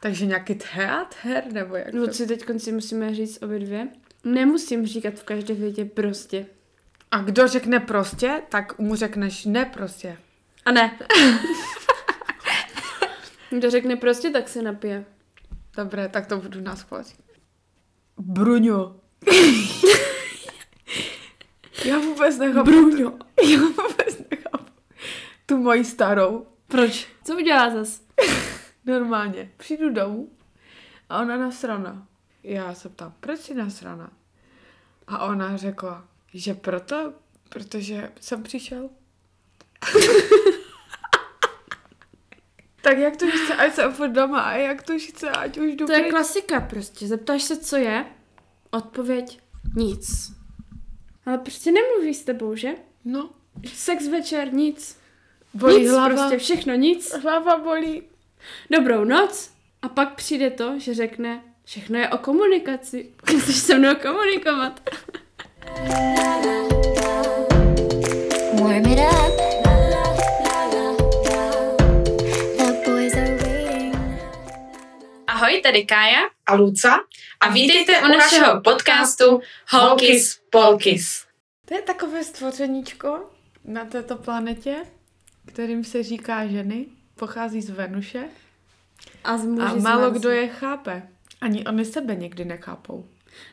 Takže nějaký teatr, nebo jak to? Luci, teď si musíme říct obě dvě. Nemusím říkat v každé větě prostě. A kdo řekne prostě, tak mu řekneš ne prostě. A ne. Kdo řekne prostě, tak se napije. Dobré, tak to budu nás Bruňo. Já vůbec nechápu. Bruňo. Já vůbec nechápu. Tu moji starou. Proč? Co udělá zas? Normálně. Přijdu domů a ona nasrana. Já se ptám, proč jsi nasrana? A ona řekla, že proto, protože jsem přišel. tak jak to chce, ať jsem furt doma a jak to chce, ať už jdu To je klasika prostě. Zeptáš se, co je? Odpověď nic. Ale prostě nemluví s tebou, že? No. Sex večer, nic. Bolí nic, hlava. prostě všechno nic. Hlava bolí. Dobrou noc. A pak přijde to, že řekne, všechno je o komunikaci. Chceš se mnou komunikovat. Warm it up. Ahoj, tady Kája. A Luca? A vítejte u našeho podcastu Holkis Polkis. To je takové stvořeníčko na této planetě, kterým se říká ženy, pochází z Venuše A, z a málo kdo je chápe. Ani oni sebe někdy nechápou.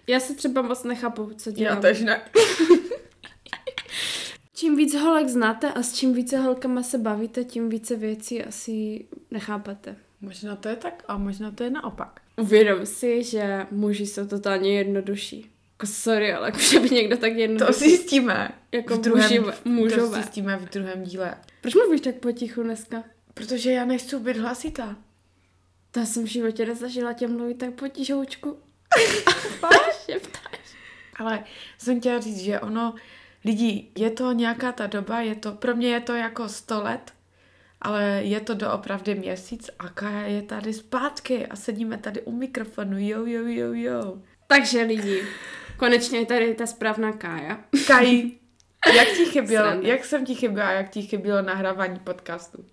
Já se třeba moc nechápu, co dělám. Já tež ne. Čím víc holek znáte a s čím více holkama se bavíte, tím více věcí asi nechápete. Možná to je tak a možná to je naopak. Uvědom si, že muži jsou totálně jednodušší. Jako sorry, ale už by někdo tak jednoduchý. To zjistíme. Jako v druhém, muži- mužové. To zjistíme v druhém díle. Proč mluvíš tak potichu dneska? Protože já nechci být hlasitá. To já jsem v životě nezažila tě mluvit tak potišoučku. Vážně, Ale jsem chtěla říct, že ono, lidi, je to nějaká ta doba, je to, pro mě je to jako 100 let, ale je to doopravdy měsíc a Kaja je tady zpátky a sedíme tady u mikrofonu, jo, jo, jo, jo. Takže lidi, konečně je tady ta správná Kája. Kaj, jak ti chybělo, jak jsem ti chyběla, jak ti chybělo nahrávání podcastu?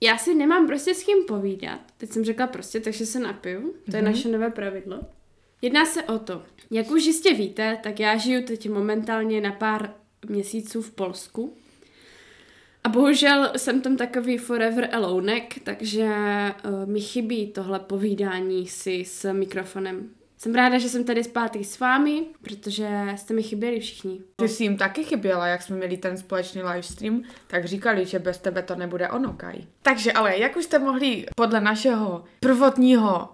Já si nemám prostě s kým povídat. Teď jsem řekla prostě, takže se napiju. To je Mhm. naše nové pravidlo. Jedná se o to, jak už jistě víte, tak já žiju teď momentálně na pár měsíců v Polsku. A bohužel jsem tam takový forever alonek, takže uh, mi chybí tohle povídání si s mikrofonem. Jsem ráda, že jsem tady zpátky s vámi, protože jste mi chyběli všichni. Ty jsi jim taky chyběla, jak jsme měli ten společný livestream, tak říkali, že bez tebe to nebude ono, Kaj. Takže ale, jak už jste mohli podle našeho prvotního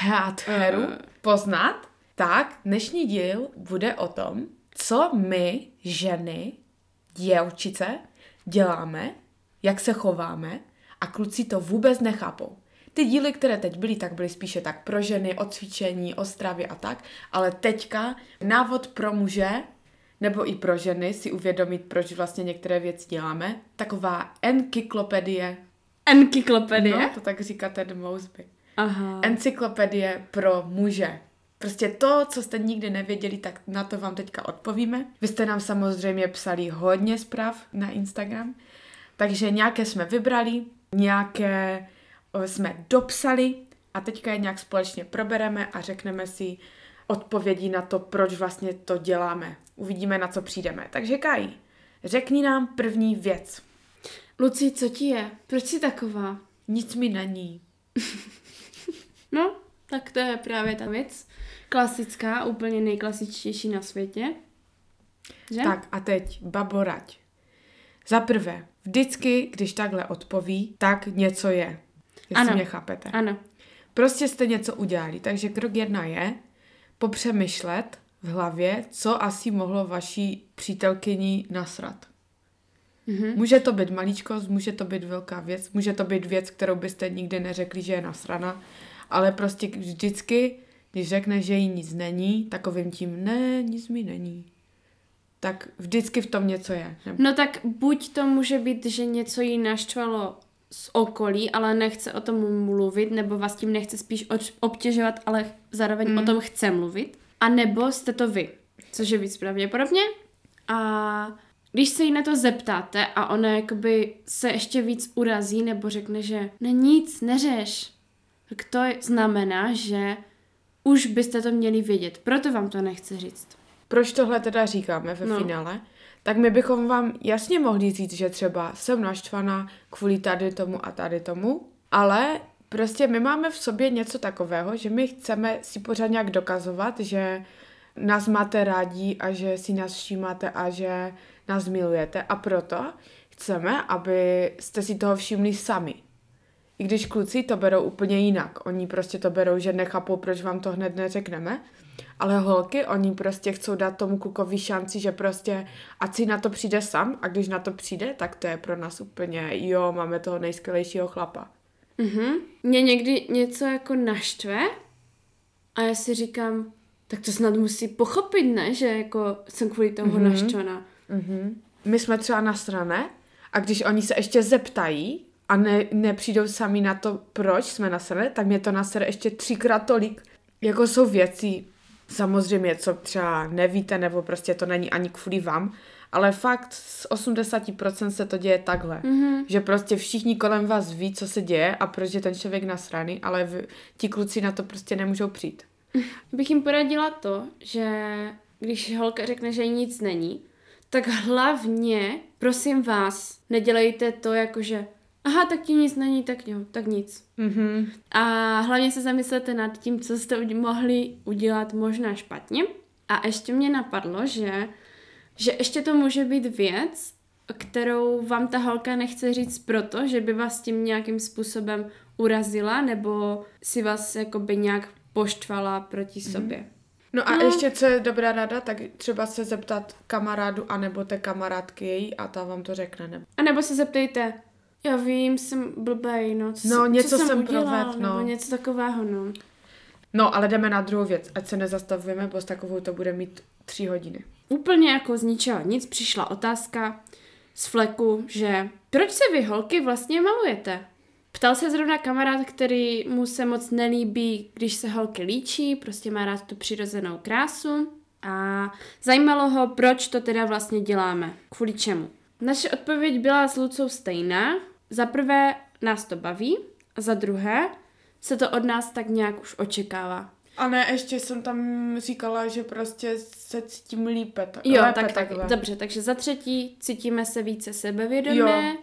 teatru Eh. poznat, tak dnešní díl bude o tom, co my, ženy, děvčice, děláme, jak se chováme a kluci to vůbec nechápou. Ty díly, které teď byly, tak byly spíše tak pro ženy, o cvičení, o stravě a tak, ale teďka návod pro muže nebo i pro ženy si uvědomit, proč vlastně některé věci děláme. Taková encyklopedie. Encyklopedie? No, to tak říká Ted Mosby. Aha. Encyklopedie pro muže. Prostě to, co jste nikdy nevěděli, tak na to vám teďka odpovíme. Vy jste nám samozřejmě psali hodně zpráv na Instagram, takže nějaké jsme vybrali, nějaké jsme dopsali a teďka je nějak společně probereme a řekneme si odpovědi na to, proč vlastně to děláme. Uvidíme, na co přijdeme. Takže Kaj, řekni nám první věc. Luci, co ti je? Proč jsi taková? Nic mi není. No, tak to je právě ta věc. Klasická, úplně nejklasičtější na světě. Že? Tak a teď, baborať. Za prvé, vždycky, když takhle odpoví, tak něco je. Jestli Ano. mě chápete. Ano. Prostě jste něco udělali. Takže krok jedna je popřemýšlet v hlavě, co asi mohlo vaší přítelkyni nasrat. Mhm. Může to být maličkost, může to být velká věc, může to být věc, kterou byste nikdy neřekli, že je nasrana, ale prostě vždycky, když řekne, že jí nic není, takovým tím, ne, nic mi není. Tak vždycky v tom něco je. No tak buď to může být, že něco jí naštvalo z okolí, ale nechce o tom mluvit, nebo vás tím nechce spíš obtěžovat, ale zároveň mm. o tom chce mluvit. A nebo jste to vy, což je víc pravděpodobně. A když se jí na to zeptáte a ona jakoby se ještě víc urazí nebo řekne, že ne nic, neřeš, tak to znamená, že už byste to měli vědět. Proto vám to nechci říct. Proč tohle teda říkáme ve no. finále? Tak my bychom vám jasně mohli říct, že třeba jsem naštvaná kvůli tady tomu a tady tomu, ale prostě my máme v sobě něco takového, že my chceme si pořád nějak dokazovat, že nás máte rádi a že si nás všímáte a že nás milujete a proto chceme, aby jste si toho všimli sami. I když kluci to berou úplně jinak. Oni prostě to berou, že nechápou, proč vám to hned neřekneme. Ale holky, oni prostě chcou dát tomu klukovi šanci, že prostě ať si na to přijde sám a když na to přijde, tak to je pro nás úplně, jo, máme toho nejskvělejšího chlapa. Mhm. Mě někdy něco jako naštve a já si říkám, tak to snad musí pochopit, ne? Že jako jsem kvůli tomu mm-hmm. naštvaná. Mhm. My jsme třeba na straně a když oni se ještě zeptají a ne, nepřijdou sami na to, proč jsme na straně, tak mě to nasere ještě třikrát tolik. Jako jsou věci, samozřejmě, co třeba nevíte, nebo prostě to není ani kvůli vám, ale fakt z 80% se to děje takhle. Mm-hmm. Že prostě všichni kolem vás ví, co se děje a proč je ten člověk nasraný, ale v, ti kluci na to prostě nemůžou přijít. Bych jim poradila to, že když holka řekne, že nic není, tak hlavně, prosím vás, nedělejte to jako, že aha, tak ti nic není, tak jo, tak nic. Mhm. A hlavně se zamyslete nad tím, co jste mohli udělat možná špatně. A ještě mě napadlo, že, že ještě to může být věc, kterou vám ta holka nechce říct proto, že by vás tím nějakým způsobem urazila nebo si vás jakoby nějak poštvala proti sobě. No a no. ještě, co je dobrá rada, tak třeba se zeptat kamarádu anebo té kamarádky její a ta vám to řekne. Nebo... A nebo se zeptejte, já vím, jsem blbej, no, co, No, něco co jsem, jsem provedl, no. nebo něco takového, no. No, ale jdeme na druhou věc, ať se nezastavujeme, bo s takovou to bude mít tři hodiny. Úplně jako z ničeho nic přišla otázka z fleku, že proč se vy holky vlastně malujete? Ptal se zrovna kamarád, který mu se moc nelíbí, když se holky líčí, prostě má rád tu přirozenou krásu a zajímalo ho, proč to teda vlastně děláme, kvůli čemu. Naše odpověď byla s Lucou stejná. Za prvé nás to baví a za druhé se to od nás tak nějak už očekává. A ne, ještě jsem tam říkala, že prostě se cítím lípe. Ta, Jo, lépe tak, tak, takhle. dobře, takže za třetí cítíme se více sebevědomé.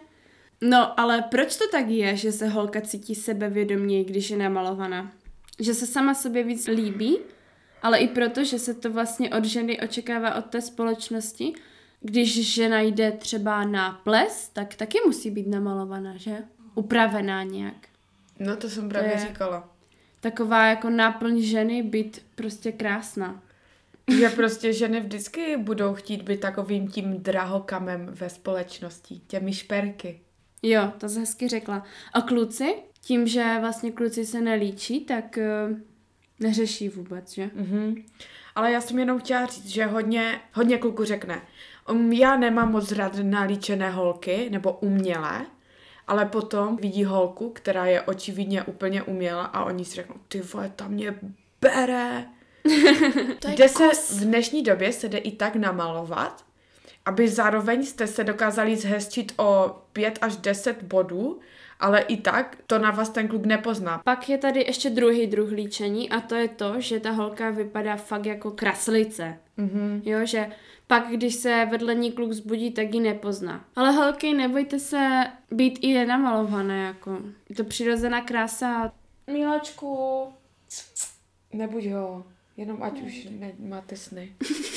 No, ale proč to tak je, že se holka cítí sebevědoměji, když je namalovaná? Že se sama sobě víc líbí, ale i proto, že se to vlastně od ženy očekává od té společnosti. Když žena jde třeba na ples, tak taky musí být namalovaná, že? Upravená nějak. No to jsem právě je- říkala. Taková jako náplň ženy být prostě krásná. Že prostě ženy vždycky budou chtít být takovým tím drahokamem ve společnosti, těmi šperky. Jo, to jsi hezky řekla. A kluci? Tím, že vlastně kluci se nelíčí, tak uh, neřeší vůbec, že? Mhm. Ale já jsem jenom chtěla říct, že hodně, hodně kluku řekne, um, já nemám moc rád nalíčené holky, nebo umělé, ale potom vidí holku, která je očividně úplně umělá a oni si řeknou, ty vole, ta mě bere. Jde se v dnešní době se jde i tak namalovat, aby zároveň jste se dokázali zhezčit o 5 až 10 bodů, ale i tak to na vás ten kluk nepozná. Pak je tady ještě druhý druh líčení a to je to, že ta holka vypadá fakt jako kraslice. Mhm. Jo, že pak, když se vedle ní kluk zbudí, tak ji nepozná. Ale holky, nebojte se být i nenamalované, jako. Je to přirozená krása. Miláčku, Nebuď ho, jenom ať už nemáte sny.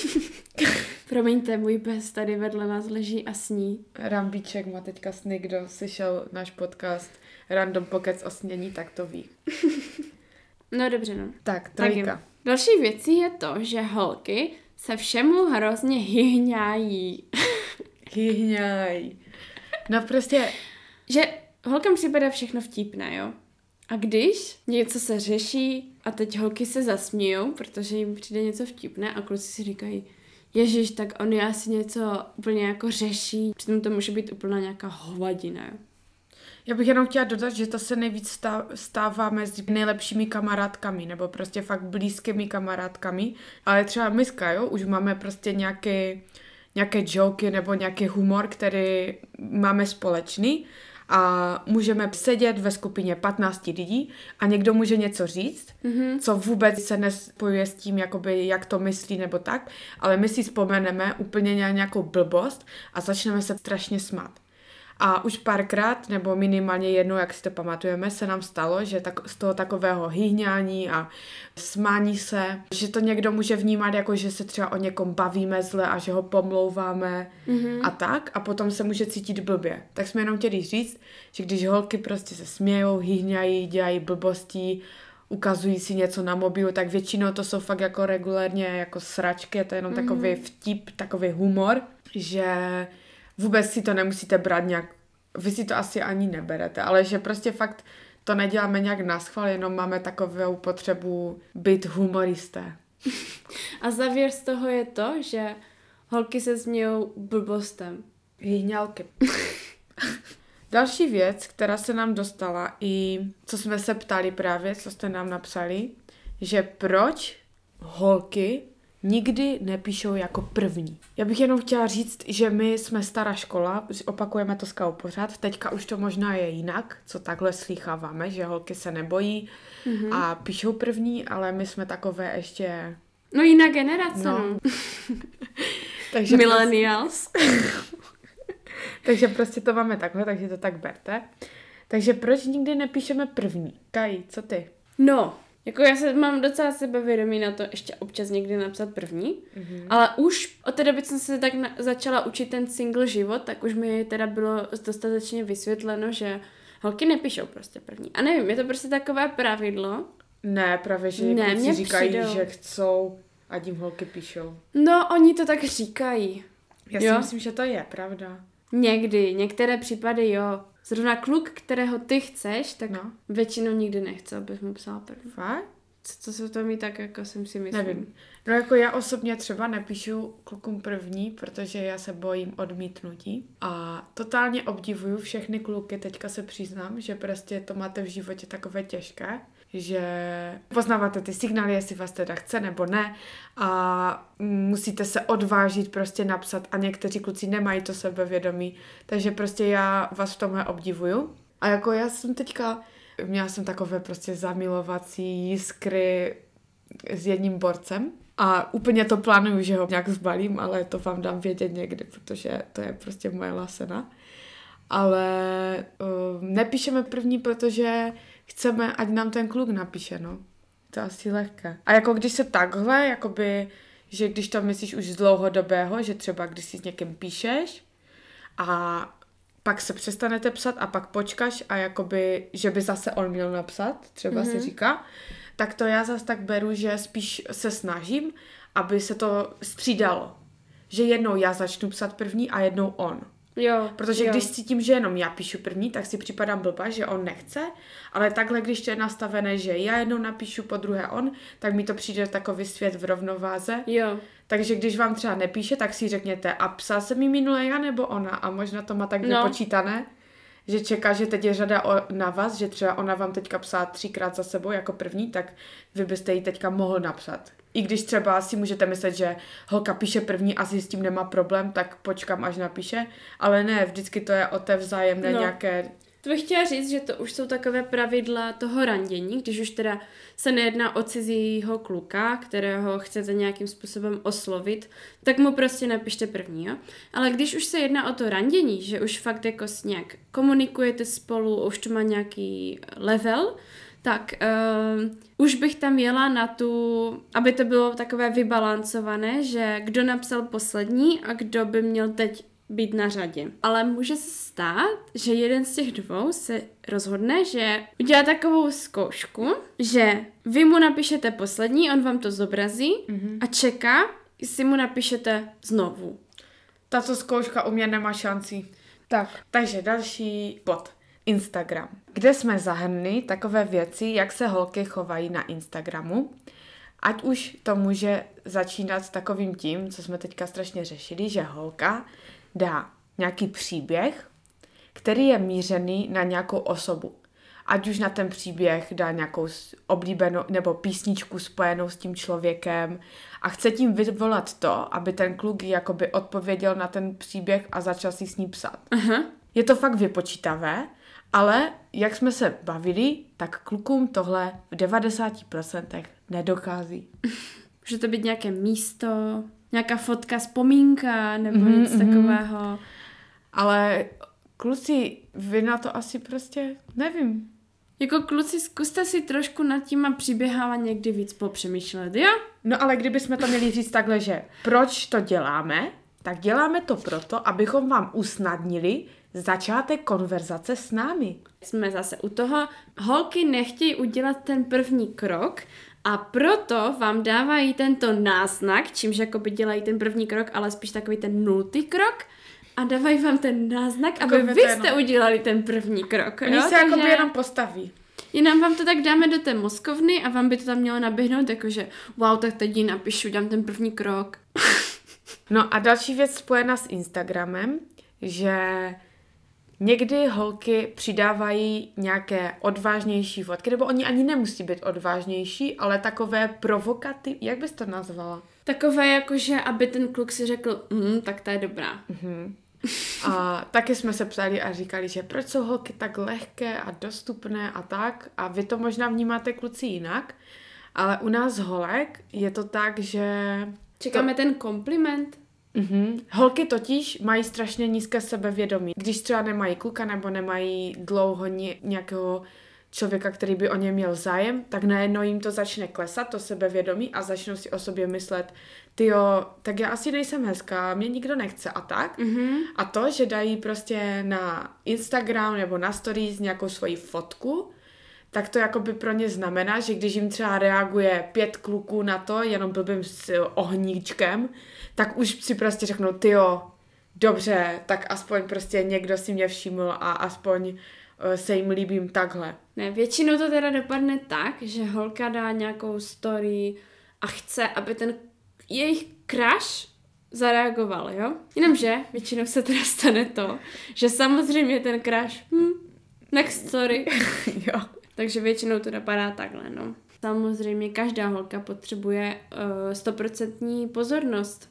promiňte, můj pes tady vedle nás leží a sní. Rambíček má teďka sny, kdo slyšel náš podcast Random Pockets o snění, tak to ví. No dobře, no. Tak, Tak trojka. jo. Další věcí je to, že holky se všemu hrozně hyhňají. Hyhňaj. No prostě, že holkám připadá všechno vtipné, jo? A když něco se řeší a teď holky se zasmějou, protože jim přijde něco vtipné a kluci si říkají, Ježíš, tak on asi něco úplně jako řeší. Přitom to může být úplná nějaká hovadina, já bych jenom chtěla dodat, že to se nejvíc stá- stává mezi nejlepšími kamarádkami, nebo prostě fakt blízkými kamarádkami, ale třeba my s Kajou už máme prostě nějaké, nějaké joky nebo nějaký humor, který máme společný a můžeme sedět ve skupině 15 lidí a někdo může něco říct, mm-hmm. co vůbec se nespojuje s tím, jakoby, jak to myslí nebo tak, ale my si vzpomeneme úplně na nějakou blbost a začneme se strašně smát. A už párkrát, nebo minimálně jednou, jak si to pamatujeme, se nám stalo, že tak, z toho takového hýhňání a smání se, že to někdo může vnímat jako, že se třeba o někom bavíme zle a že ho pomlouváme mm-hmm. a tak a potom se může cítit blbě. Tak jsme jenom chtěli říct, že když holky prostě se smějou, hýhňají, dělají blbosti, ukazují si něco na mobilu, tak většinou to jsou fakt jako regulérně jako sračky, to je jenom mm-hmm. takový vtip, takový humor, že vůbec si to nemusíte brát nějak, vy si to asi ani neberete, ale že prostě fakt to neděláme nějak na schvál, jenom máme takovou potřebu být humoristé. A závěr z toho je to, že holky se smějou blbostem. Hýňalky. Další věc, která se nám dostala i co jsme se ptali právě, co jste nám napsali, že proč holky nikdy nepíšou jako první. Já bych jenom chtěla říct, že my jsme stará škola, opakujeme to skau pořád, teďka už to možná je jinak, co takhle slýcháváme, že holky se nebojí mm-hmm. a píšou první, ale my jsme takové ještě... No jiná generace, no. no. takže Millennials. takže prostě to máme takhle, takže to tak berte. Takže proč nikdy nepíšeme první? Kaj, co ty? No, jako já se mám docela sebevědomí na to ještě občas někdy napsat první, mm-hmm. ale už od té doby, co jsem se tak na, začala učit ten single život, tak už mi teda bylo dostatečně vysvětleno, že holky nepíšou prostě první. A nevím, je to prostě takové pravidlo. Ne, právě, že ne, mě říkají, přijdou. že chcou a jim holky píšou. No, oni to tak říkají. Já jo? si myslím, že to je pravda. Někdy, některé případy jo. Zrovna kluk, kterého ty chceš, tak no. většinou nikdy nechce, abys mu psala první. Fakt? Co, co se to mi tak jako jsem si myslím. Nevím. No jako já osobně třeba nepíšu klukům první, protože já se bojím odmítnutí a totálně obdivuju všechny kluky, teďka se přiznám, že prostě to máte v životě takové těžké, že poznáváte ty signály, jestli vás teda chce nebo ne a musíte se odvážit prostě napsat a někteří kluci nemají to sebevědomí, takže prostě já vás v tomhle obdivuju. A jako já jsem teďka, měla jsem takové prostě zamilovací jiskry s jedním borcem a úplně to plánuju, že ho nějak zbalím, ale to vám dám vědět někdy, protože to je prostě moje lasena. Ale uh, nepíšeme první, protože chceme, ať nám ten kluk napíše, no. To je asi lehké. A jako když se takhle, jakoby, že když to myslíš už z dlouhodobého, že třeba když si s někým píšeš a pak se přestanete psat a pak počkáš a jakoby, že by zase on měl napsat, třeba mm-hmm. se mhm. říká, tak to já zase tak beru, že spíš se snažím, aby se to střídalo. Že jednou já začnu psat první a jednou on. Jo, Protože jo. když cítím, že jenom já píšu první, tak si připadám blbá, že on nechce, ale takhle, když to je nastavené, že já jednou napíšu, po druhé on, tak mi to přijde takový svět v rovnováze. Jo. Takže když vám třeba nepíše, tak si řekněte, a psal se mi minule já nebo ona a možná to má tak no. vypočítané, že čeká, že teď je řada o, na vás, že třeba ona vám teďka psala třikrát za sebou jako první, tak vy byste ji teďka mohl napsat. I když třeba si můžete myslet, že holka píše první a si s tím nemá problém, tak počkám, až napíše, ale ne, vždycky to je o té vzájemné no. nějaké to bych chtěla říct, že to už jsou takové pravidla toho randění, když už teda se nejedná o cizího kluka, kterého chcete nějakým způsobem oslovit, tak mu prostě napište první, jo? Ale když už se jedná o to randění, že už fakt jako nějak komunikujete spolu, už to má nějaký level, tak uh, už bych tam jela na tu, aby to bylo takové vybalancované, že kdo napsal poslední a kdo by měl teď být na řadě. Ale může se stát, že jeden z těch dvou se rozhodne, že udělá takovou zkoušku, že vy mu napíšete poslední, on vám to zobrazí mm-hmm. a čeká, jestli mu napíšete znovu. Tato zkouška u mě nemá šanci. Tak, takže další bod. Instagram, kde jsme zahrnuli takové věci, jak se holky chovají na Instagramu. Ať už to může začínat s takovým tím, co jsme teďka strašně řešili, že holka dá nějaký příběh, který je mířený na nějakou osobu. Ať už na ten příběh dá nějakou oblíbenou nebo písničku spojenou s tím člověkem a chce tím vyvolat to, aby ten kluk jakoby odpověděl na ten příběh a začal si s ní psát. Uh-huh. Je to fakt vypočítavé Ale jak jsme se bavili, tak klukům tohle v 90% nedochází. Může to být nějaké místo, nějaká fotka, vzpomínka nebo Mhm, mm-hmm, nic mhm. takového. Ale kluci, vy na to asi prostě, nevím. Jako kluci, zkuste si trošku nad těma příběhama někdy víc popřemýšlet, jo? No ale kdybychom to měli říct takhle, že proč to děláme, tak děláme to proto, abychom vám usnadnili začátek konverzace s námi. Jsme zase u toho, holky nechtějí udělat ten první krok a proto vám dávají tento náznak, čímž jakoby dělají ten první krok, ale spíš takový ten nultý krok a dávají vám ten náznak, aby vy jste udělali ten první krok. Oni jo? se jakoby Takže jenom postaví. Jenom vám to tak dáme do té mozkovny a vám by to tam mělo naběhnout, jakože wow, tak teď jí napíšu, dám ten první krok. No a další věc spojená s Instagramem, že někdy holky přidávají nějaké odvážnější fotky, nebo oni ani nemusí být odvážnější, ale takové provokativ, jak bys to nazvala? Takové jakože, aby ten kluk si řekl, mm, tak to je dobrá. A taky jsme se ptali a říkali, že proč jsou holky tak lehké a dostupné a tak. A vy to možná vnímáte kluci jinak, ale u nás holek je to tak, že... Čekáme ten kompliment. Mhm. Holky totiž mají strašně nízké sebevědomí. Když třeba nemají kluka nebo nemají dlouho ně, nějakého člověka, který by o ně měl zájem, tak najednou jim to začne klesat, to sebevědomí a začnou si o sobě myslet, ty jo, tak já asi nejsem hezká, mě nikdo nechce a tak. Mhm. A to, že dají prostě na Instagram nebo na stories nějakou svoji fotku, tak to jakoby pro ně znamená, že když jim třeba reaguje pět kluků na to, jenom blbým s ohníčkem, tak už si prostě řeknou, ty jo, dobře, tak aspoň prostě někdo si mě všiml a aspoň eh, se jim líbím takhle. Ne, většinou to teda dopadne tak, že holka dá nějakou story a chce, aby ten jejich crush zareagoval, jo? Jenomže většinou se teda stane to, že samozřejmě ten crush, hm, next story. jo. Takže většinou to dopadá takhle, no. Samozřejmě každá holka potřebuje uh, stoprocentní pozornost.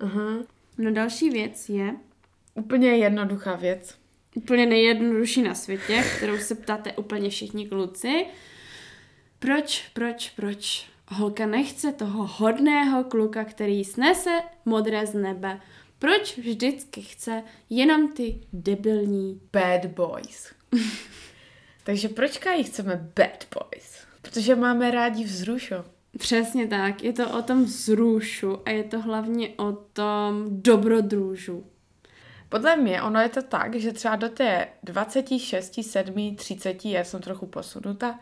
Aha. No další věc je Úplně jednoduchá věc. úplně nejjednodušší na světě, kterou se ptáte úplně všichni kluci. Proč, proč, proč holka nechce toho hodného kluka, který snese modré z nebe? Proč vždycky chce jenom ty debilní? Bad boys. Takže proč jí chceme bad boys? Protože máme rádi vzrušo. Přesně tak, je to o tom vzrušu a je to hlavně o tom dobrodružu. Podle mě ono je to tak, že třeba do té 26, 7, 30, já jsem trochu posunuta,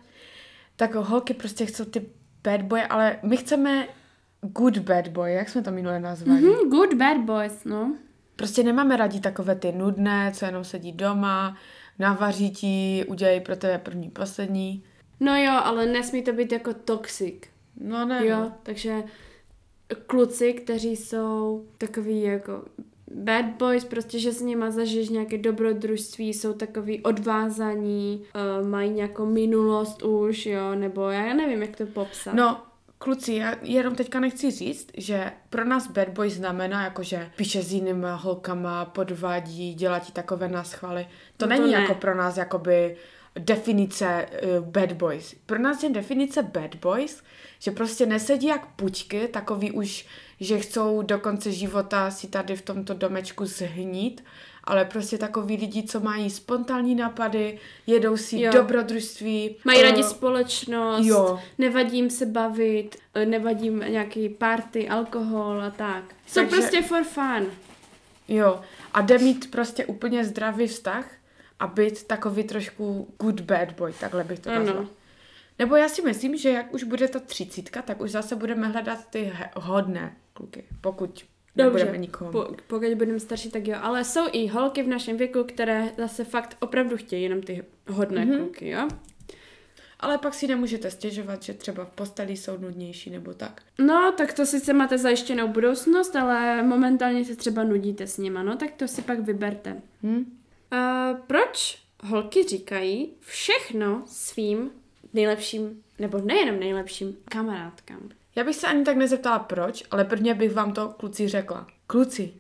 tak holky prostě chcou ty bad boy, ale my chceme good bad boy, jak jsme to minule nazvali. Mm-hmm. Hm, good bad boys, no. Prostě nemáme rádi takové ty nudné, co jenom sedí doma, navaří ti, udělají pro tebe první, poslední. No jo, ale nesmí to být jako toxic. No ne. Jo, takže kluci, kteří jsou takový jako bad boys, prostě, že s nima zažiješ nějaké dobrodružství, jsou takový odvázaní, uh, mají nějakou minulost už, jo, nebo já nevím, jak to popsat. No, kluci, já jenom teďka nechci říct, že pro nás bad boy znamená, jako že píše s jinýma holkama, podvádí, dělá ti takové náschvaly. To No to není ne. jako pro nás jakoby definice uh, bad boys. Pro nás je definice bad boys, že prostě nesedí jak pučky, takový už, že chcou do konce života si tady v tomto domečku zhnít, ale prostě takový lidi, co mají spontánní nápady, jedou si Jo. dobrodružství. Mají eh, rádi společnost, jo. nevadí jim se bavit, eh, nevadí jim nějaký party, alkohol a tak. Jsou Takže- prostě for fun. Jo, a jde mít prostě úplně zdravý vztah a být takový trošku good bad boy, takhle bych to Ano. nazvala. Nebo já si myslím, že jak už bude ta třicítka, tak už zase budeme hledat ty hodné kluky, pokud nebudeme nikomu. po, pokud budeme starší, tak jo. Ale jsou i holky v našem věku, které zase fakt opravdu chtějí jenom ty hodné Mhm. mm-hmm. kluky, jo. Ale pak si nemůžete stěžovat, že třeba v posteli jsou nudnější nebo tak. No, tak to sice máte zajištěnou budoucnost, ale momentálně se třeba nudíte s nima, no, tak to si pak vyberte. Hm? Uh, proč holky říkají všechno svým nejlepším, nebo nejenom nejlepším kamarádkám? Já bych se ani tak nezeptala proč, ale prvně bych vám to kluci řekla. Kluci,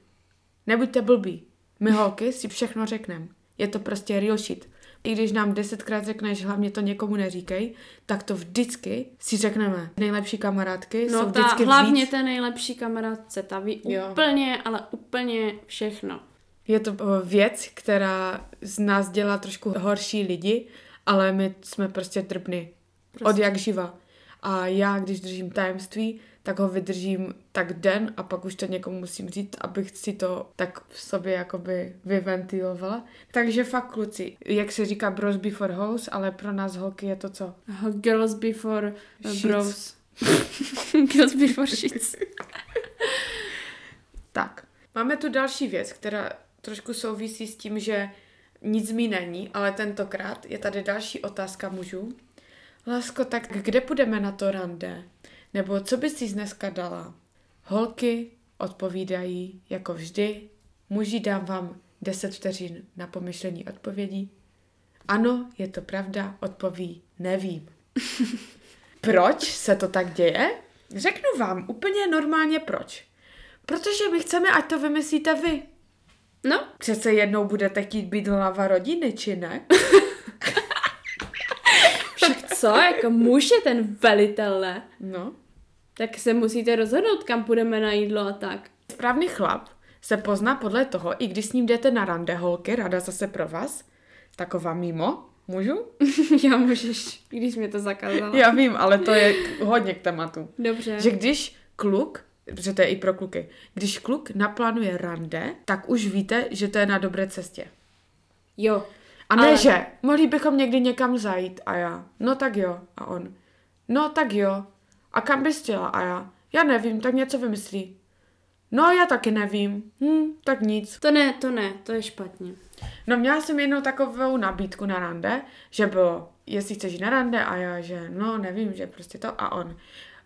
nebuďte blbí. My holky si všechno řekneme. Je to prostě real shit. i když nám desetkrát řekneš, hlavně to někomu neříkej, tak to vždycky si řekneme. Nejlepší kamarádky No jsou ta, vždycky hlavně víc. ten nejlepší kamarádce, ta ví Jo. úplně, ale úplně všechno. Je to eh, věc, která z nás dělá trošku horší lidi, ale my jsme prostě drbny. Prostě. Od jak živa. A já, když držím tajemství, tak ho vydržím tak den a pak už to někomu musím říct, abych si to tak v sobě jakoby vyventilovala. Takže fakt kluci, jak se říká bros before house, ale pro nás holky je to co? Girls before uh, Sheets. bros. Girls before sheets. Tak, máme tu další věc, která trošku souvisí s tím, že nic mi není, ale tentokrát je tady další otázka mužů. Lásko, tak kde půjdeme na to rande? Nebo co bys si dneska dala? Holky odpovídají jako vždy. Muži dám vám 10 vteřin na pomyšlení odpovědí. Ano, je to pravda, odpoví nevím. Proč se to tak děje? Řeknu vám úplně normálně proč. Protože my chceme, ať to vymyslíte vy. No, Přece jednou budete chtít být hlava rodiny, či ne? co, jako muž je ten velitel, ne? No. Tak se musíte rozhodnout, kam půjdeme na jídlo a tak. Správný chlap se pozná podle toho, i když s ním jdete na rande holky, rada zase pro vás, taková mimo, můžu? Já můžeš, i když mě to zakázala. Já vím, ale to je k- hodně k tématu. Dobře. Že když kluk, protože to je i pro kluky, když kluk naplánuje rande, tak už víte, že to je na dobré cestě. Jo. A ne, Ale- že mohli bychom někdy někam zajít a já, no tak jo. A on, no tak jo. A kam bys chtěla? A já, já nevím, tak něco vymyslí. No já taky nevím. Hm, tak nic. To ne, to ne, to je špatně. No měla jsem jednou takovou nabídku na rande, že bylo, jestli chceš jít na rande a já, že no nevím, že prostě to a on.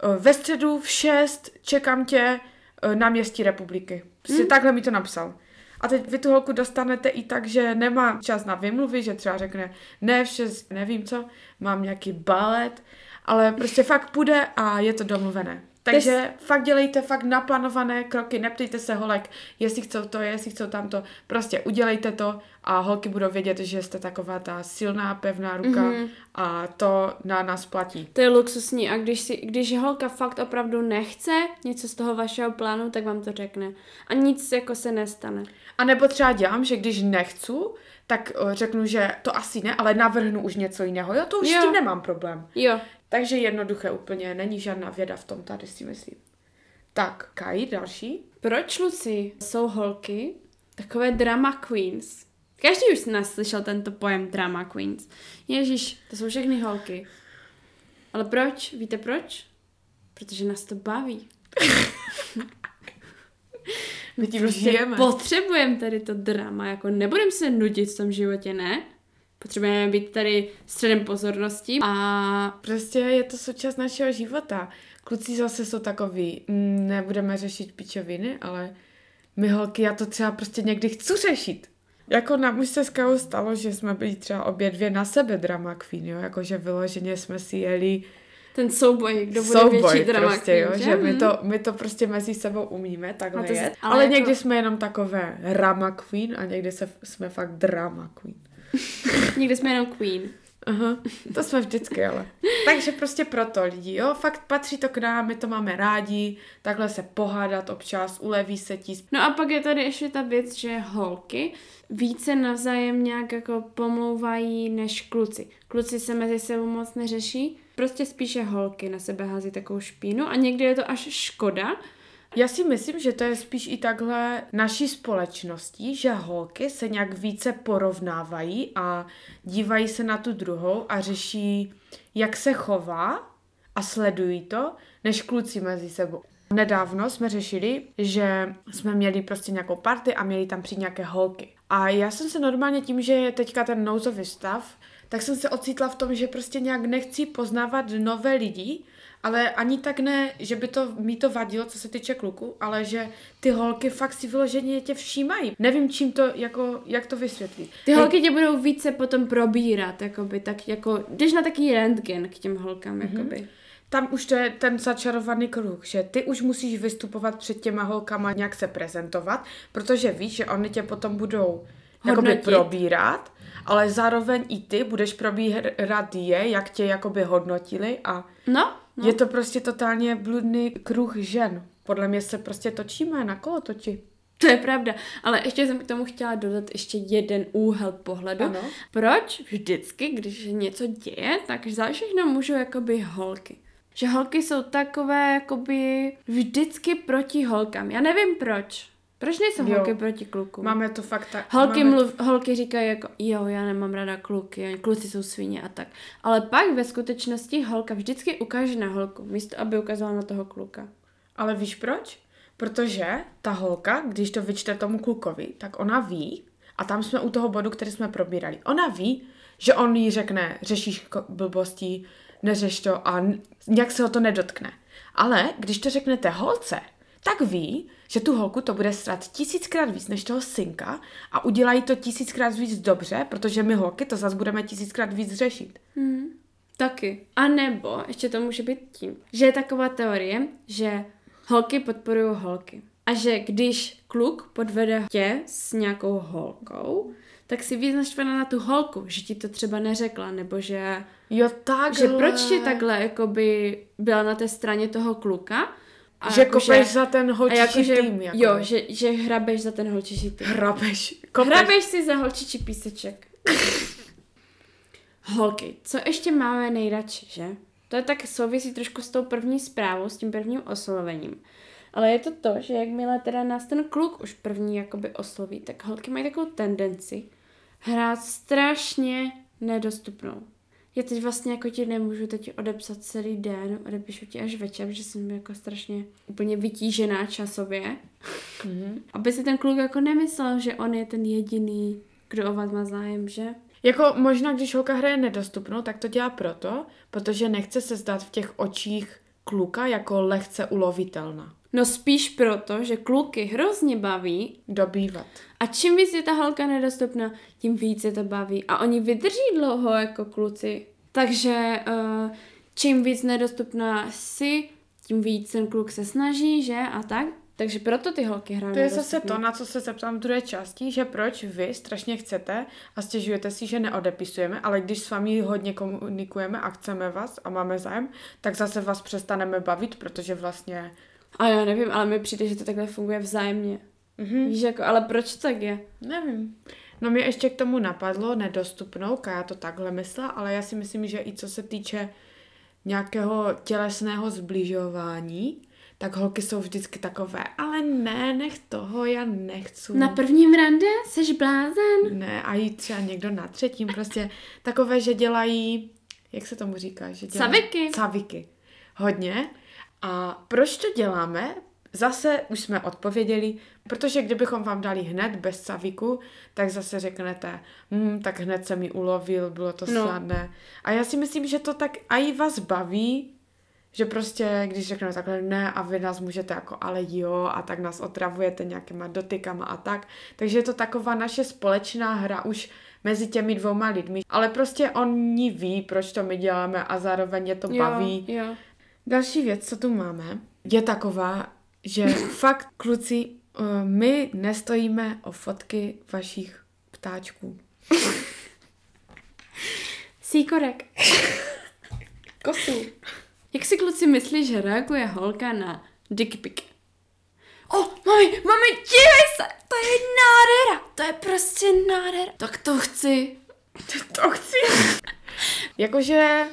"E, Ve středu v 6 čekám tě e, na městí republiky. Prostě Hmm. takhle mi to napsal. A teď vy tu holku dostanete i tak, že nemá čas na vymluvy, že třeba řekne ne v 6, nevím co, mám nějaký balet, ale prostě fakt půjde a je to domluvené. Takže fakt dělejte fakt naplánované kroky, neptejte se holek, jestli chcou to, jestli chcou tamto. Prostě udělejte to a holky budou vědět, že jste taková ta silná, pevná ruka Mhm. mm-hmm. a to na nás platí. To je luxusní a když, si, když holka fakt opravdu nechce něco z toho vašeho plánu, tak vám to řekne. A nic jako se nestane. A nebo třeba dělám, že když nechci, tak řeknu, že to asi ne, ale navrhnu už něco jiného. Jo, to už Jo. s tím nemám problém. Jo, Takže jednoduché úplně, není žádná věda v tom tady si myslím. Tak, Kai, další. proč, Luci, jsou holky takové drama queens? Každý už nás slyšel tento pojem drama queens. Ježíš, to jsou všechny holky. Ale proč? Víte proč? Protože nás to baví. My tím Prostě žijeme. potřebujeme tady to drama, jako nebudeme se nudit v tom životě, ne? Potřebujeme být tady středem pozornosti a Prostě je to součást našeho života. Kluci zase jsou takový, mm, nebudeme řešit pičoviny, ale my holky, já to třeba prostě někdy chci řešit. Jako nám už se s Kajou stalo, že jsme byli třeba obě dvě na sebe drama queen, jo? Jakože vyloženě jsme si jeli ten souboj, kdo bude souboj větší drama prostě, queen, jo? Že my to, my to prostě mezi sebou umíme takhle A to jet. ale Ale, jako- někdy jsme jenom takové rama queen a někdy se, jsme fakt drama queen. Někdy jsme jenom queen. Aha, to jsme vždycky, ale. Takže prostě proto lidi, jo, fakt patří to k nám, my to máme rádi, takhle se pohádat občas, uleví se ti. No a pak je tady ještě ta věc, že holky více navzájem nějak jako pomlouvají než kluci. Kluci se mezi sebou moc neřeší, prostě spíše holky na sebe hází takovou špínu a někdy je to až škoda, Já si myslím, že to je spíš i takhle naší společností, že holky se nějak více porovnávají a dívají se na tu druhou a řeší, jak se chová a sledují to, než kluci mezi sebou. Nedávno jsme řešili, že jsme měli prostě nějakou party a měli tam přijít nějaké holky. A já jsem se normálně tím, že je teďka ten nouzový stav, tak jsem se ocitla v tom, že prostě nějak nechci poznávat nové lidi, ale ani tak ne, že by to mi to vadilo, co se týče kluku, ale že ty holky fakt si vyloženě tě všímají. Nevím, čím to, jako, jak to vysvětlit. Ty holky tě budou více potom probírat, jakoby, tak jako, jdeš na taký rentgen k těm holkám, jakoby. Tam už to je ten začarovaný kruh, že ty už musíš vystupovat před těma holkama, nějak se prezentovat, protože víš, že oni tě potom budou jakoby probírat, ale zároveň i ty budeš probírat je, jak tě jakoby hodnotili a No, no. je to prostě totálně bludný kruh žen. Podle mě se prostě točíme na kolotoči. To je pravda, ale ještě jsem k tomu chtěla dodat ještě jeden úhel pohledu. Ano. Proč vždycky, když něco děje, tak za všechno můžou jakoby holky. Že holky jsou takové jakoby vždycky proti holkám. Já nevím proč. Proč nejsou Jo. holky proti klukům? Máme to fakt tak. Holky, máme... mluv, holky říkají jako, jo, já nemám ráda kluky, kluci jsou svině a tak. Ale pak ve skutečnosti holka vždycky ukáže na holku, místo aby ukázala na toho kluka. Ale víš proč? Protože ta holka, když to vyčte tomu klukovi, tak ona ví, a tam jsme u toho bodu, který jsme probírali, ona ví, že on jí řekne, řešíš blbostí, neřeš to a nějak se ho to nedotkne. Ale když to řekne té holce, tak ví, že tu holku to bude strat tisíckrát víc než toho synka a udělají to tisíckrát víc dobře, protože my holky to zase budeme tisíckrát víc řešit. Taky. A nebo ještě to může být tím, že je taková teorie, že holky podporují holky. A že když kluk podvede tě s nějakou holkou, tak si víc naštvaná na tu holku, že ti to třeba neřekla, nebo že, Jo, tak. že proč ti takhle jakoby byla na té straně toho kluka. A Že jakože- kopeš za ten holčičí jakože, tým. Jako jo, že, že hrabeš za ten holčičí tým. Hrabeš. Kopeš. Hrabeš si za holčičí píseček. Holky, co ještě máme nejradši, že? To je tak souvisí trošku s tou první zprávou, s tím prvním oslovením. Ale je to to, že jakmile teda nás ten kluk už první jakoby osloví, tak holky mají takovou tendenci hrát strašně nedostupnou. Já teď vlastně jako ti nemůžu teď odepsat celý den, odepíšu ti až večer, protože jsem jako strašně úplně vytížená časově. Mhm. Aby si ten kluk jako nemyslel, že on je ten jediný, kdo o vás má zájem, že? Jako možná, když holka hraje nedostupnou, tak to dělá proto, protože nechce se zdát v těch očích kluka jako lehce ulovitelná. No spíš proto, že kluky hrozně baví Dobývat. A čím víc je ta holka nedostupná, tím víc je to baví. A oni vydrží dlouho jako kluci. Takže uh, čím víc nedostupná si, tím víc ten kluk se snaží, že? A tak. Takže proto ty holky hrají To je zase to, na co se zeptám v druhé části, že proč vy strašně chcete a stěžujete si, že neodepisujeme, ale když s vámi hodně komunikujeme a chceme vás a máme zájem, tak zase vás přestaneme bavit, protože vlastně... A já nevím, ale mi přijde, že to takhle funguje vzájemně. Mhm. Víš, jako, ale proč tak je? Nevím. No mě ještě k tomu napadlo nedostupnou, Kaja to takhle myslela, ale já si myslím, že i co se týče nějakého tělesného zbližování, tak holky jsou vždycky takové, ale ne, nech toho, já nechci. Na prvním rande? Seš blázen? Ne, a i třeba někdo na třetím, prostě takové, že dělají, jak se tomu říká? Že dělají, Caviky. Caviky. Hodně. A proč to děláme? Zase už jsme odpověděli, protože kdybychom vám dali hned bez caviku, tak zase řeknete, hm, tak hned se mi ulovil, bylo to No. snadné. A já si myslím, že to tak i vás baví, že prostě, když řekneme takhle ne a vy nás můžete jako ale jo a tak nás otravujete nějakýma dotykama a tak. Takže je to taková naše společná hra už mezi těmi dvouma lidmi. Ale prostě oni ví, proč to my děláme a zároveň je to baví. Jo, jo. Další věc, co tu máme, je taková, že fakt kluci, eh, my nestojíme o fotky vašich ptáčků. Síkorek. Kosů. Jak si kluci myslí, že reaguje holka na dick pic? O, oh, mami, mami, dívej se, to je nádhera, to je prostě nádhera. Tak to chci. To chci. Jakože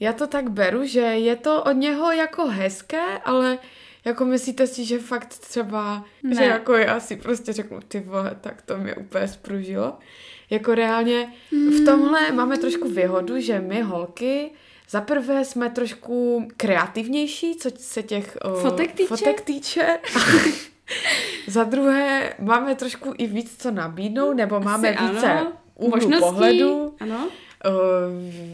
já to tak beru, že je to od něho jako hezké, ale jako myslíte si, že fakt třeba, ne. že jako já si prostě řeknu, ty vole, tak to mě úplně spružilo. Jako reálně v tomhle máme trošku výhodu, že my holky za prvé jsme trošku kreativnější, co se těch o, Fotek týče? fotek týče. za druhé máme trošku i víc co nabídnout, nebo máme Asi více ano. úhlu Možností. pohledu, Ano. o,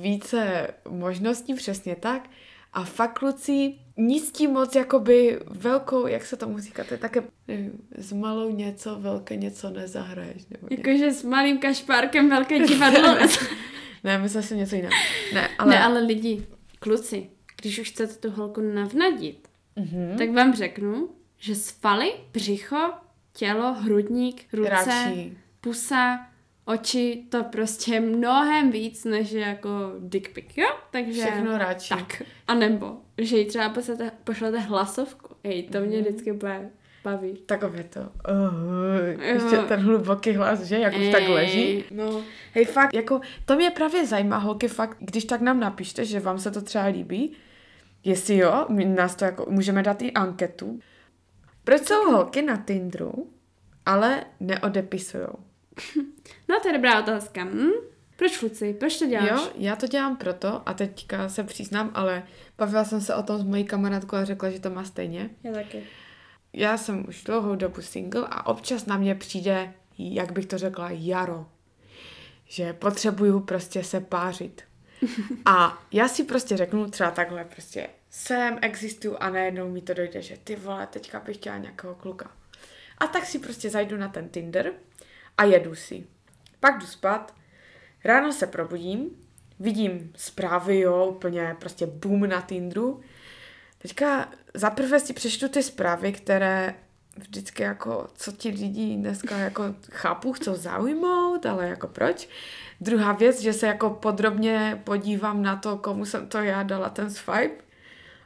více možností, přesně tak. A fakt kluci nic tím moc jakoby velkou, jak se tomu říká, to je také, nevím, s malou něco, velké něco nezahraješ. Nebo. Jakože s malým kašpárkem velké divadlo. Ne, myslím si něco jiného. Ne, ale... Ne, ale lidi, kluci, když už chcete tu holku navnadit, Mhm. tak vám řeknu, že svaly, břicho, tělo, hrudník, ruce, Radši. pusa, oči, to prostě mnohem víc, než je jako dick pic, jo? Takže... Všechno radši. Tak. A nebo, že jí třeba pošlete, pošlete hlasovku. Ej, to Mhm. mě vždycky bude baví. Takové to. Uh, ještě ten hluboký hlas, že? Jak už tak Ej. leží. No. Hej, fakt, jako, to mě právě zajímá, holky, fakt, když tak nám napište, že vám se to třeba líbí, jestli jo, my nás to jako, můžeme dát i anketu. Proč jsou holky na Tinderu, ale neodepisujou? No to je dobrá otázka. Hm? Proč, Luci? Proč to děláš? Jo, já to dělám proto, a teďka se přiznám, ale bavila jsem se o tom s mojí kamarádkou a řekla, že to má stejně. Já taky. Já jsem už dlouhou dobu single a občas na mě přijde, jak bych to řekla, jaro. Že potřebuju prostě se pářit. A já si prostě řeknu třeba takhle prostě jsem, existuju a najednou mi to dojde, že ty vole, teďka bych chtěla nějakého kluka. A tak si prostě zajdu na ten Tinder a jedu si. Pak jdu spát, ráno se probudím, vidím zprávy, jo, úplně prostě boom na Tinderu. Teďka zaprvé si přečtu ty zprávy, které vždycky jako, co ti lidi dneska jako chápu, chcou zaujmout, ale jako proč. Druhá věc, že se jako podrobně podívám na to, komu jsem to já dala ten swipe.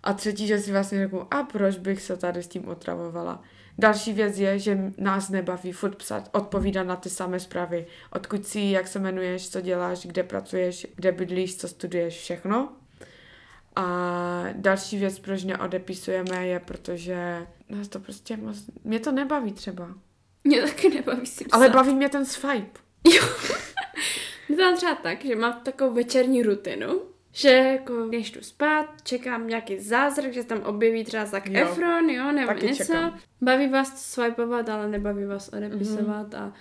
A třetí, že si vlastně řeknu, a proč bych se tady s tím otravovala. Další věc je, že nás nebaví furt psát, odpovídat na ty samé zprávy. Odkud jsi, jak se jmenuješ, co děláš, kde pracuješ, kde bydlíš, co studuješ, všechno. A další věc, proč neodepisujeme, je, protože nás to prostě moc... Mě to nebaví třeba. Mě taky nebaví si psát. Ale baví mě ten swipe. Jo. To mám třeba tak, že mám takovou večerní rutinu, že jako když jdu spát, čekám nějaký zázrak, že tam objeví třeba Zac Jo. Efron, jo, nebo Taky něco. čekám. Baví vás swipeovat, ale nebaví vás odepisovat Mhm. a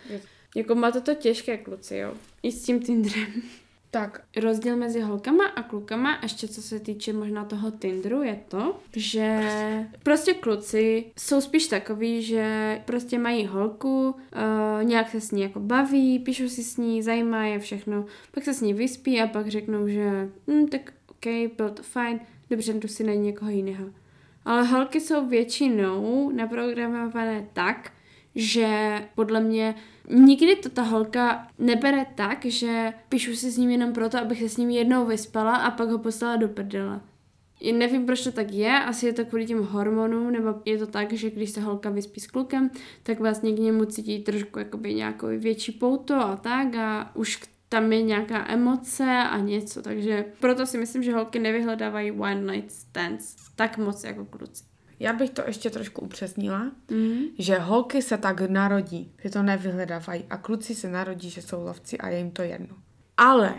jako máte to těžké, kluci, jo. I s tím Tinderem. Tak, Rozdíl mezi holkama a klukama, ještě co se týče možná toho Tinderu, je to, že prostě kluci jsou spíš takový, že prostě mají holku, uh, nějak se s ní jako baví, píšou si s ní, zajímá je všechno, pak se s ní vyspí a pak řeknou, že hm, tak ok, bylo to fajn, dobře, jdu si na někoho jiného. Ale holky jsou většinou naprogramované tak, že podle mě nikdy to ta holka nebere tak, že píšu si s ním jenom proto, abych se s ním jednou vyspala a pak ho poslala do prdele. Nevím, proč to tak je, asi je to kvůli těm hormonům, nebo je to tak, že když se holka vyspí s klukem, tak vlastně k němu cítí trošku jakoby nějakou větší pouto a tak a už tam je nějaká emoce a něco, takže proto si myslím, že holky nevyhledávají one night stands tak moc jako kluci. Já bych to ještě trošku upřesnila, Mm. že holky se tak narodí, že to nevyhledávají a kluci se narodí, že jsou lovci a je jim to jedno. Ale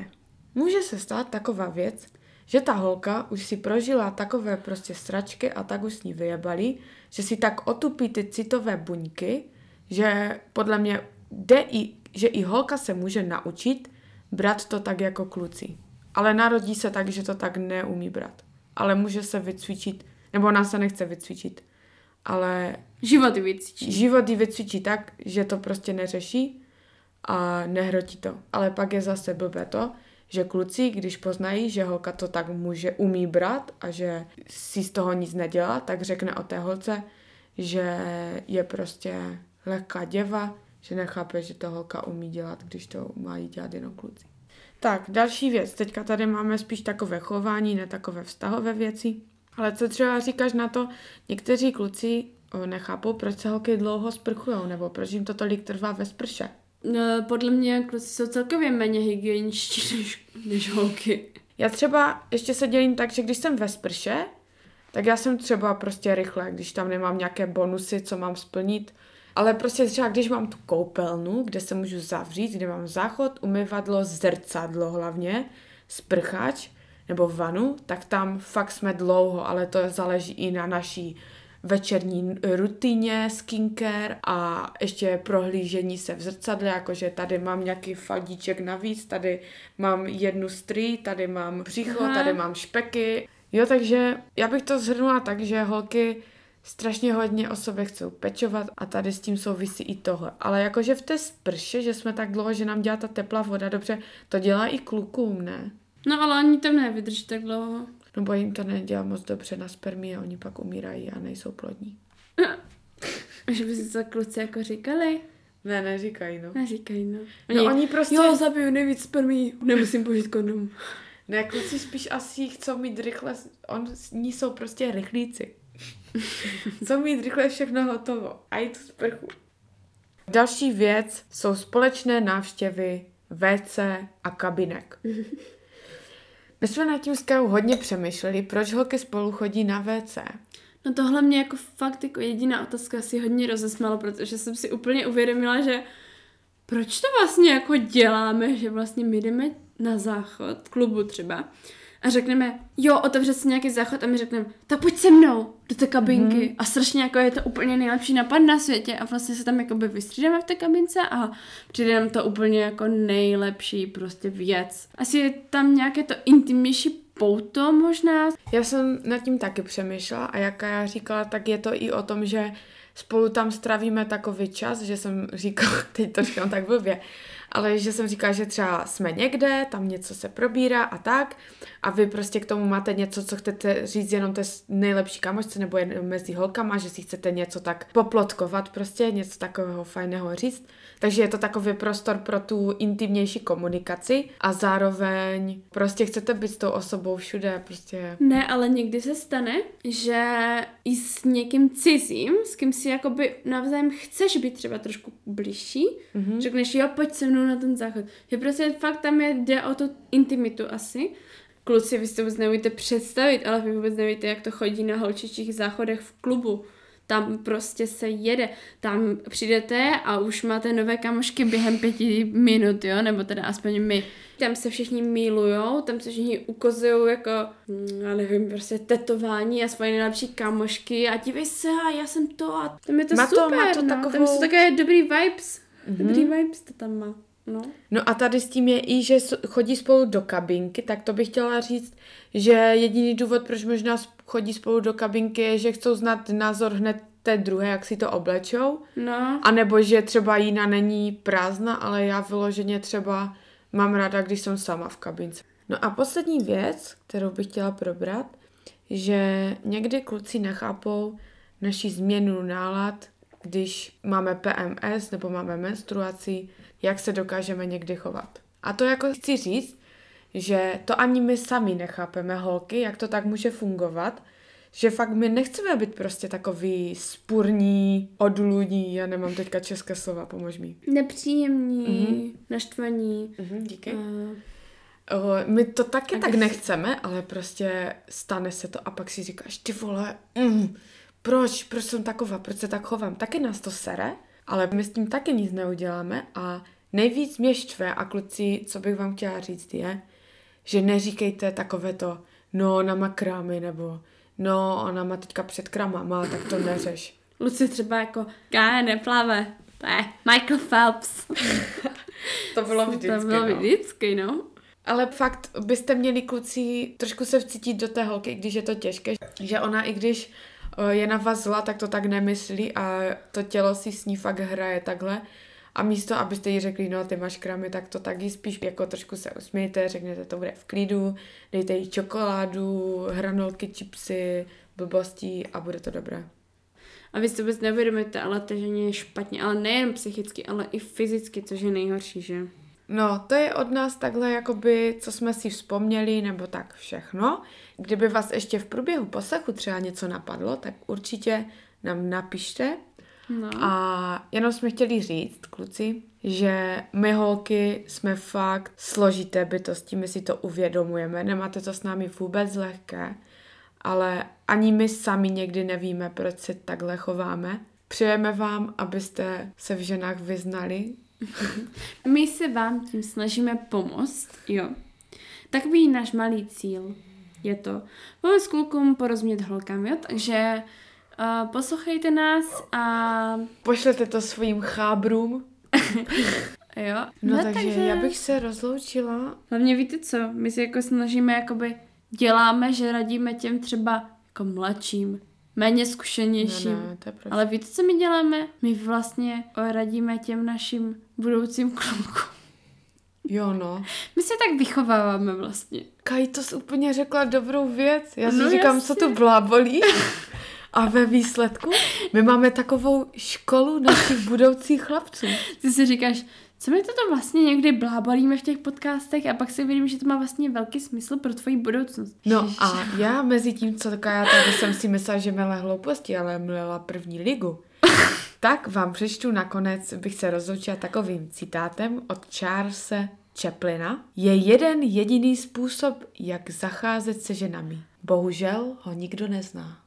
může se stát taková věc, že ta holka už si prožila takové prostě sračky a tak už s ní vyjebali, že si tak otupí ty citové buňky, že podle mě jde i, že i holka se může naučit brát to tak jako kluci. Ale narodí se tak, že to tak neumí brát. Ale může se vycvičit, nebo ona se nechce vycvičit, ale Životy vycvičí. život ji vycvičí tak, že to prostě neřeší a nehrotí to. Ale pak je zase blbé to, že kluci, když poznají, že holka to tak může, umí brát a že si z toho nic nedělá, tak řekne o té holce, že je prostě lehká děva, že nechápe, že to holka umí dělat, když to mají dělat jenom kluci. Tak, další věc. Teďka tady máme spíš takové chování, ne takové vztahové věci. Ale co třeba říkáš na to, někteří kluci nechápou, proč se holky dlouho sprchujou, nebo proč jim to tolik trvá ve sprše. No, podle mě kluci jsou celkově méně hygieničtí než, než holky. Já třeba ještě se dělím tak, že když jsem ve sprše, tak já jsem třeba prostě rychle, když tam nemám nějaké bonusy, co mám splnit. Ale prostě třeba když mám tu koupelnu, kde se můžu zavřít, kde mám záchod, umyvadlo, zrcadlo hlavně, sprchač nebo vanu, tak tam fakt jsme dlouho, ale to záleží i na naší večerní rutině, skincare a ještě prohlížení se v zrcadle, jakože tady mám nějaký faldíček navíc, tady mám jednu strý, tady mám břicho, Aha. tady mám špeky. Jo, takže já bych to zhrnula tak, že holky strašně hodně o sobě chcou pečovat a tady s tím souvisí i tohle. Ale jakože v té sprše, že jsme tak dlouho, že nám dělá ta teplá voda, dobře, to dělá i klukům, ne? No ale oni tam nevydrží tak dlouho. Nebo jim to nedělá moc dobře na spermii a oni pak umírají a nejsou plodní. Že by si to kluci jako říkali. Ne, neříkají, no. Neříkají, no. No oni prostě... Jo, zabiju nejvíc spermí, nemusím použít kondom. Ne, kluci spíš asi chcou mít rychle, oni jsou prostě rychlíci. chcou mít rychle všechno hotovo. A jít tu sprchu. Další věc jsou společné návštěvy WC a kabinek. My jsme nad tím s hodně přemýšleli, proč holky spolu chodí na WC. No tohle mě jako fakt jako jediná otázka si hodně rozesmálo, protože jsem si úplně uvědomila, že proč to vlastně jako děláme, že vlastně my jdeme na záchod, klubu třeba, a řekneme, jo, otevře se nějaký záchod a my řekneme, tak pojď se mnou do té kabinky. Mm-hmm. A strašně jako je to úplně nejlepší nápad na světě a vlastně se tam jakoby vystřídáme v té kabince a přijde nám to úplně jako nejlepší prostě věc. Asi je tam nějaké to intimnější pouto možná. Já jsem nad tím taky přemýšlela a jak já říkala, tak je to i o tom, že spolu tam stravíme takový čas, že jsem říkala, teď to říkám tak blbě, ale že jsem říkala, že třeba jsme někde, tam něco se probírá a tak a vy prostě k tomu máte něco, co chcete říct jenom té nejlepší kamošce nebo jen mezi holkama, že si chcete něco tak poplotkovat prostě, něco takového fajného říct. Takže je to takový prostor pro tu intimnější komunikaci a zároveň prostě chcete být s tou osobou všude, prostě. Ne, ale někdy se stane, že i s někým cizím, s kým si jakoby navzájem chceš být třeba trošku blížší, mm-hmm. řekneš, jo, pojď se mnou na ten záchod. Že prostě fakt tam je, jde o tu intimitu asi. Kluci, vy si to vůbec neumíte představit, ale vy vůbec nevíte, jak to chodí na holčičích záchodech v klubu. Tam prostě se jede. Tam přijdete a už máte nové kamošky během pěti minut, jo? Nebo teda aspoň my. Tam se všichni milujou, tam se všichni ukazují jako, mm, já nevím, prostě tetování a svoje nejlepší kamošky a dívej se, a já jsem to a tam je to Má to- super, má to no. takovou- Tam jsou také dobrý vibes. Mhm. Dobrý vibes to tam má. No. No a tady s tím je i, že chodí spolu do kabinky, tak to bych chtěla říct, že jediný důvod, proč možná chodí spolu do kabinky, je, že chcou znát názor hned té druhé, jak si to oblečou. No. A nebo že třeba jiná není prázdná, ale já vyloženě třeba mám ráda, když jsem sama v kabince. No a poslední věc, kterou bych chtěla probrat, že někdy kluci nechápou naši změnu nálad, když máme PMS nebo máme menstruaci, jak se dokážeme někdy chovat. A to jako chci říct, že to ani my sami nechápeme holky, jak to tak může fungovat, že fakt my nechceme být prostě takový spurní, odludní, já nemám teďka české slova, pomož mi. Nepříjemní, mm-hmm. naštvaní. Mhm, díky. Uh, my to taky tak nechceme, ale prostě stane se to a pak si říkáš, ty vole, mm, proč, proč jsem taková, proč se tak chovám. Taky nás to sere, ale my s tím taky nic neuděláme a nejvíc mě štve a kluci, co bych vám chtěla říct je, že neříkejte takové to, no ona má krámy, nebo no ona má teďka před kramama, tak to neřeš. Luci třeba jako, Kája neplave. To je Michael Phelps. To bylo to bylo vždycky, no. Ale fakt byste měli kluci trošku se vcítit do té holky, když je to těžké, že ona i když je na vás zla, tak to tak nemyslí a to tělo si s ní fakt hraje takhle. A místo, abyste jí řekli, no ty máš kramy, tak to taky spíš jako trošku se usmějte, řekněte, to bude v klidu, dejte jí čokoládu, hranolky, čipsy, blbosti a bude to dobré. A vy si vůbec neuvědomujete, ale to žení je špatně, ale nejen psychicky, ale i fyzicky, což je nejhorší, že? No, to je od nás takhle, jakoby, co jsme si vzpomněli, nebo tak všechno. Kdyby vás ještě v průběhu poslechu třeba něco napadlo, tak určitě nám napište. No. A jenom jsme chtěli říct, kluci, že my holky jsme fakt složité bytosti, my si to uvědomujeme, nemáte to s námi vůbec lehké, ale ani my sami někdy nevíme, proč se takhle chováme. Přejeme vám, abyste se v ženách vyznali, My se vám tím snažíme pomoct, jo. Takový náš malý cíl je to pomoct klukům porozumět holkám, jo. Takže uh, poslouchejte nás a pošlete to svým chábrům, jo. No, takže, já bych se rozloučila. Hlavně víte co, my se jako snažíme, jakoby děláme, že radíme těm třeba jako mladším, méně zkušenějším. Ne, to je proč. Ale víte, co my děláme? My vlastně radíme těm našim budoucím klukům. Jo, no. My se tak vychováváme vlastně. Kaj, to jsi úplně řekla dobrou věc. Já si No říkám, jasně. co tu blábolí. A ve výsledku my máme takovou školu našich budoucích chlapců. Ty si říkáš, co mi to vlastně někdy blábolíme v těch podcastech a pak si vidím, že to má vlastně velký smysl pro tvoji budoucnost. No a já mezi tím, co já tady jsem si myslela, že mele hlouposti, ale mlela první ligu. Tak vám přečtu nakonec, bych se rozloučila takovým citátem od Charlesa Chaplina. Je jeden jediný způsob, jak zacházet se ženami. Bohužel ho nikdo nezná.